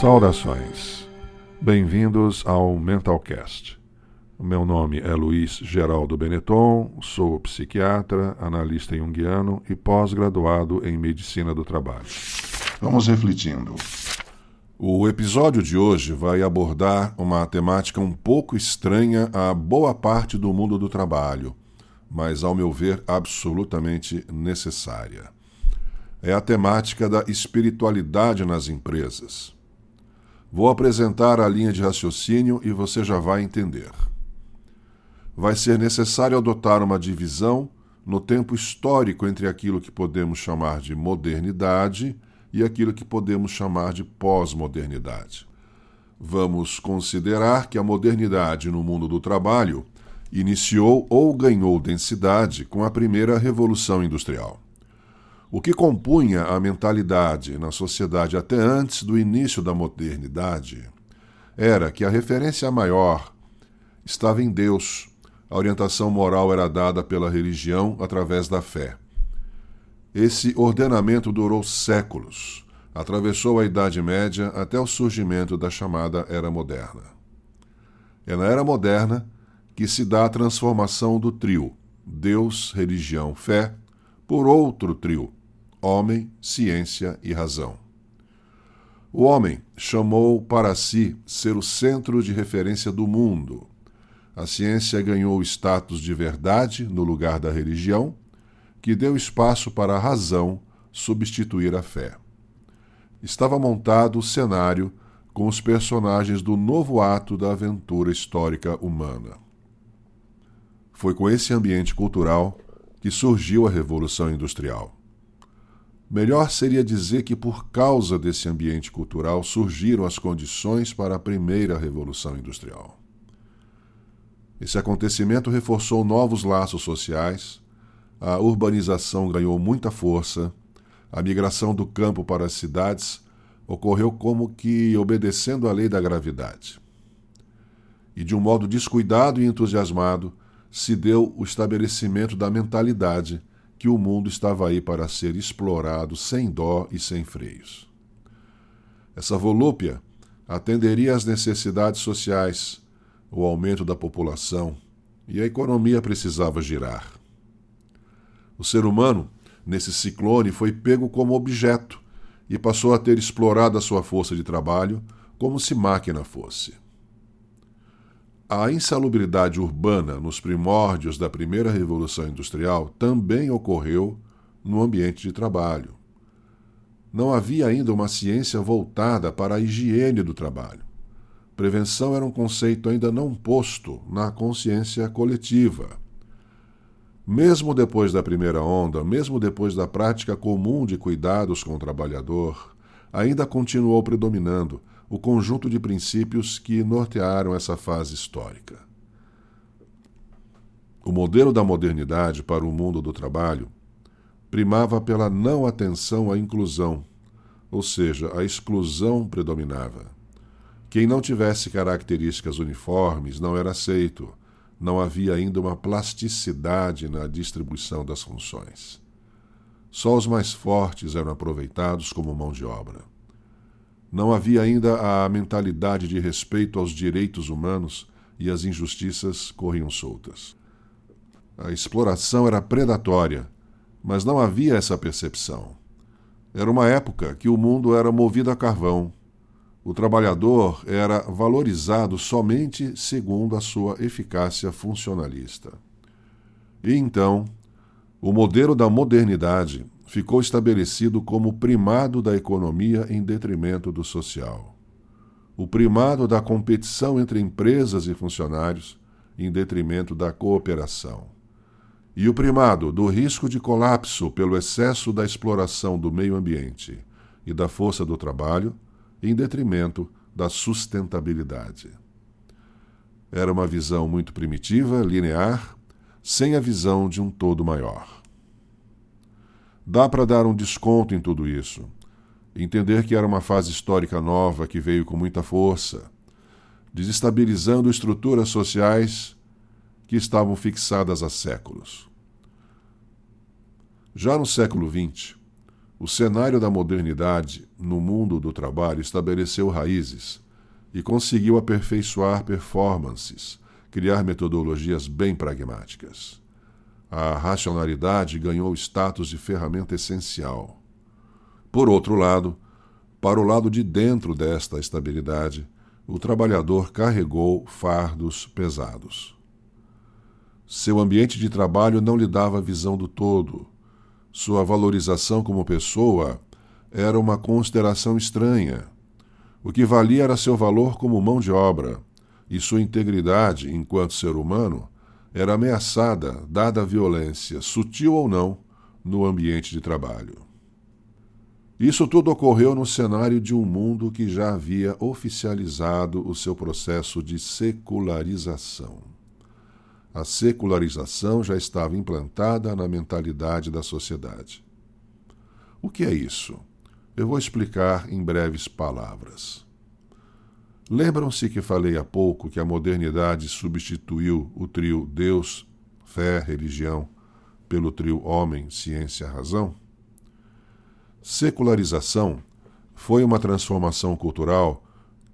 Saudações. Bem-vindos ao Mentalcast. Meu nome é Luiz Geraldo Benetton, sou psiquiatra, analista junguiano e pós-graduado em medicina do trabalho. Vamos refletindo. O episódio de hoje vai abordar uma temática um pouco estranha a boa parte do mundo do trabalho, mas, ao meu ver, absolutamente necessária. É a temática da espiritualidade nas empresas. Vou apresentar a linha de raciocínio e você já vai entender. Vai ser necessário adotar uma divisão no tempo histórico entre aquilo que podemos chamar de modernidade e aquilo que podemos chamar de pós-modernidade. Vamos considerar que a modernidade no mundo do trabalho iniciou ou ganhou densidade com a primeira revolução industrial. O que compunha a mentalidade na sociedade até antes do início da modernidade era que a referência maior estava em Deus. A orientação moral era dada pela religião através da fé. Esse ordenamento durou séculos, atravessou a Idade Média até o surgimento da chamada Era Moderna. É na Era Moderna que se dá a transformação do trio Deus, religião, fé por outro trio homem, ciência e razão. O homem chamou para si ser o centro de referência do mundo. A ciência ganhou o status de verdade no lugar da religião, que deu espaço para a razão substituir a fé. Estava montado o cenário com os personagens do novo ato da aventura histórica humana. Foi com esse ambiente cultural que surgiu a Revolução Industrial. Melhor seria dizer que, por causa desse ambiente cultural, surgiram as condições para a primeira Revolução Industrial. Esse acontecimento reforçou novos laços sociais, a urbanização ganhou muita força, a migração do campo para as cidades ocorreu como que obedecendo à lei da gravidade. E de um modo descuidado e entusiasmado, se deu o estabelecimento da mentalidade que o mundo estava aí para ser explorado sem dó e sem freios. Essa volúpia atenderia às necessidades sociais, o aumento da população, e a economia precisava girar. O ser humano, nesse ciclone, foi pego como objeto e passou a ter explorado a sua força de trabalho como se máquina fosse. A insalubridade urbana nos primórdios da primeira revolução industrial também ocorreu no ambiente de trabalho. Não havia ainda uma ciência voltada para a higiene do trabalho. Prevenção era um conceito ainda não posto na consciência coletiva. Mesmo depois da primeira onda, mesmo depois da prática comum de cuidados com o trabalhador, ainda continuou predominando o conjunto de princípios que nortearam essa fase histórica. O modelo da modernidade para o mundo do trabalho primava pela não atenção à inclusão, ou seja, a exclusão predominava. Quem não tivesse características uniformes não era aceito, não havia ainda uma plasticidade na distribuição das funções. Só os mais fortes eram aproveitados como mão de obra. Não havia ainda a mentalidade de respeito aos direitos humanos e as injustiças corriam soltas. A exploração era predatória, mas não havia essa percepção. Era uma época que o mundo era movido a carvão. O trabalhador era valorizado somente segundo a sua eficácia funcionalista. E então, o modelo da modernidade ficou estabelecido como primado da economia em detrimento do social. O primado da competição entre empresas e funcionários em detrimento da cooperação. E o primado do risco de colapso pelo excesso da exploração do meio ambiente e da força do trabalho em detrimento da sustentabilidade. Era uma visão muito primitiva, linear, sem a visão de um todo maior. Dá para dar um desconto em tudo isso. Entender que era uma fase histórica nova que veio com muita força, desestabilizando estruturas sociais que estavam fixadas há séculos. Já no século XX, O cenário da modernidade no mundo do trabalho estabeleceu raízes e conseguiu aperfeiçoar performances, criar metodologias bem pragmáticas. A racionalidade ganhou status de ferramenta essencial. Por outro lado, para o lado de dentro desta estabilidade, o trabalhador carregou fardos pesados. Seu ambiente de trabalho não lhe dava visão do todo. Sua valorização como pessoa era uma consideração estranha. O que valia era seu valor como mão de obra, e sua integridade enquanto ser humano era ameaçada, dada a violência, sutil ou não, no ambiente de trabalho. Isso tudo ocorreu no cenário de um mundo que já havia oficializado o seu processo de secularização. A secularização já estava implantada na mentalidade da sociedade. O que é isso? Eu vou explicar em breves palavras. Lembram-se que falei há pouco que a modernidade substituiu o trio Deus, fé, religião pelo trio homem, ciência, razão? Secularização foi uma transformação cultural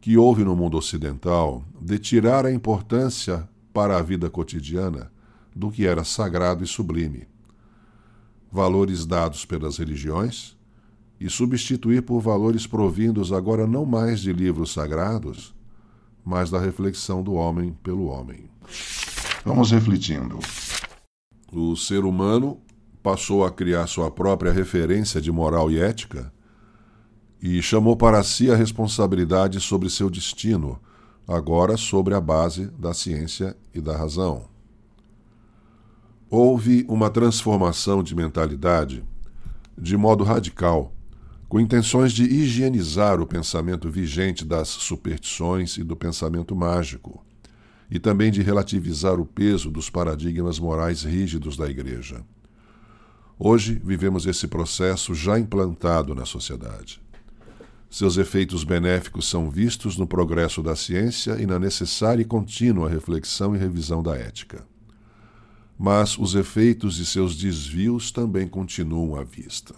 que houve no mundo ocidental de tirar a importância para a vida cotidiana do que era sagrado e sublime, valores dados pelas religiões, e substituir por valores provindos agora não mais de livros sagrados, mas da reflexão do homem pelo homem. Vamos refletindo. O ser humano passou a criar sua própria referência de moral e ética e chamou para si a responsabilidade sobre seu destino, agora sobre a base da ciência e da razão. Houve uma transformação de mentalidade de modo radical, com intenções de higienizar o pensamento vigente das superstições e do pensamento mágico, e também de relativizar o peso dos paradigmas morais rígidos da Igreja. Hoje vivemos esse processo já implantado na sociedade. Seus efeitos benéficos são vistos no progresso da ciência e na necessária e contínua reflexão e revisão da ética. Mas os efeitos de seus desvios também continuam à vista.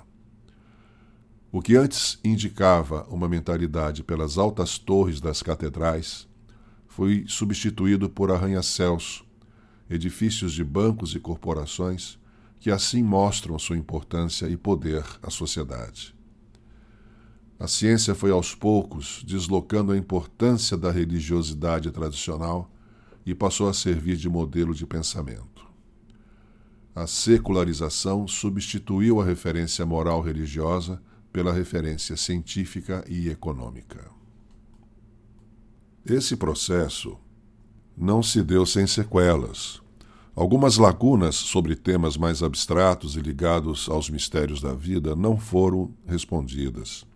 O que antes indicava uma mentalidade pelas altas torres das catedrais foi substituído por arranha-céus, edifícios de bancos e corporações que assim mostram sua importância e poder à sociedade. A ciência foi aos poucos deslocando a importância da religiosidade tradicional e passou a servir de modelo de pensamento. A secularização substituiu a referência moral religiosa pela referência científica e econômica. Esse processo não se deu sem sequelas, Algumas lacunas sobre temas mais abstratos e ligados aos mistérios da vida não foram respondidas.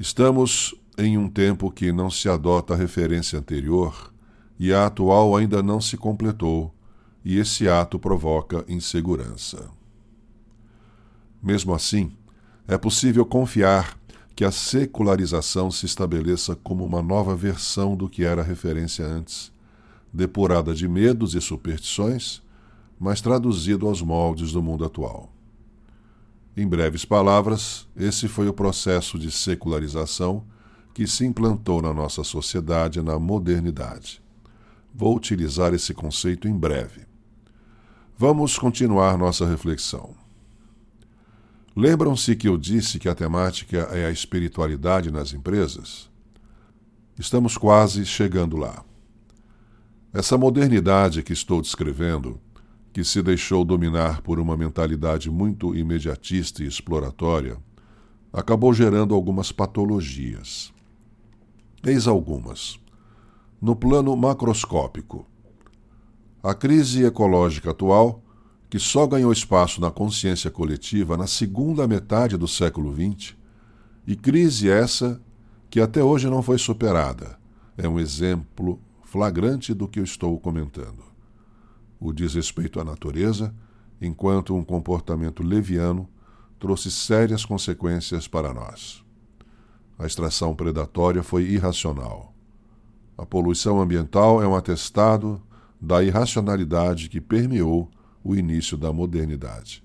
Estamos em um tempo que não se adota a referência anterior e a atual ainda não se completou, e esse ato provoca insegurança. Mesmo assim, é possível confiar que a secularização se estabeleça como uma nova versão do que era referência antes depurada de medos e superstições, mas traduzido aos moldes do mundo atual. Em breves palavras, esse foi o processo de secularização que se implantou na nossa sociedade na modernidade. Vou utilizar esse conceito em breve. Vamos continuar nossa reflexão. Lembram-se que eu disse que a temática é a espiritualidade nas empresas? Estamos quase chegando lá. Essa modernidade que estou descrevendo, que se deixou dominar por uma mentalidade muito imediatista e exploratória, acabou gerando algumas patologias. Eis algumas. No plano macroscópico, a crise ecológica atual, que só ganhou espaço na consciência coletiva na segunda metade do século XX, e crise essa que até hoje não foi superada, é um exemplo flagrante do que eu estou comentando. O desrespeito à natureza, enquanto um comportamento leviano, trouxe sérias consequências para nós. A extração predatória foi irracional. A poluição ambiental é um atestado da irracionalidade que permeou o início da modernidade.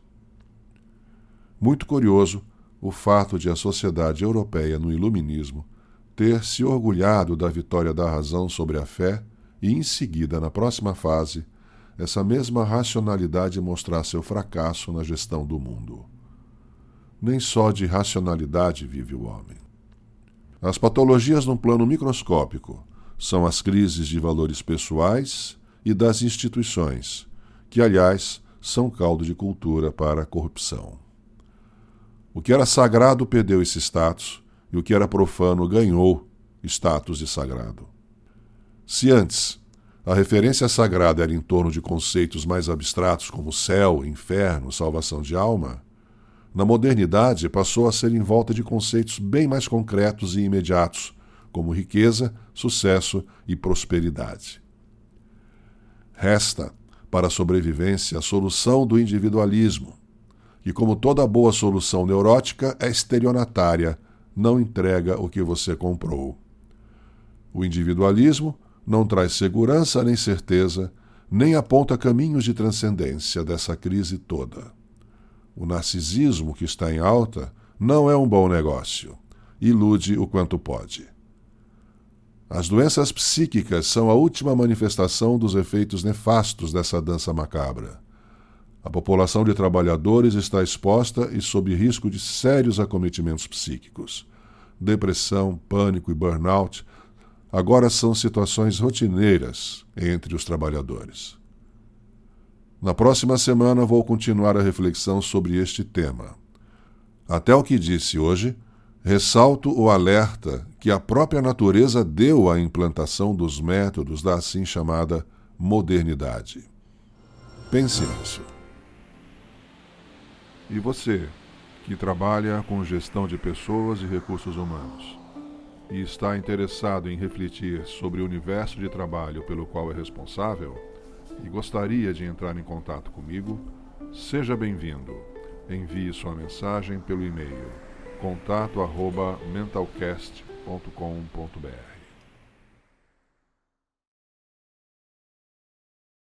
Muito curioso, o fato de a sociedade europeia no Iluminismo ter se orgulhado da vitória da razão sobre a fé e, em seguida, na próxima fase, essa mesma racionalidade mostrar seu fracasso na gestão do mundo. Nem só de racionalidade vive o homem. As patologias num plano microscópico são as crises de valores pessoais e das instituições, que, aliás, são caldo de cultura para a corrupção. O que era sagrado perdeu esse status e o que era profano ganhou status de sagrado. Se antes a referência sagrada era em torno de conceitos mais abstratos como céu, inferno, salvação de alma, na modernidade passou a ser em volta de conceitos bem mais concretos e imediatos, como riqueza, sucesso e prosperidade. Resta, para a sobrevivência, a solução do individualismo, que, como toda boa solução neurótica, é estelionatária, não entrega o que você comprou. O individualismo não traz segurança nem certeza, nem aponta caminhos de transcendência dessa crise toda. O narcisismo que está em alta não é um bom negócio. Ilude o quanto pode. As doenças psíquicas são a última manifestação dos efeitos nefastos dessa dança macabra. A população de trabalhadores está exposta e sob risco de sérios acometimentos psíquicos. Depressão, pânico e burnout agora são situações rotineiras entre os trabalhadores. Na próxima semana vou continuar a reflexão sobre este tema. Até o que disse hoje, ressalto o alerta que a própria natureza deu à implantação dos métodos da assim chamada modernidade. Pense nisso. E você, que trabalha com gestão de pessoas e recursos humanos? e está interessado em refletir sobre o universo de trabalho pelo qual é responsável e gostaria de entrar em contato comigo, seja bem-vindo. Envie sua mensagem pelo e-mail contato@mentalcast.com.br.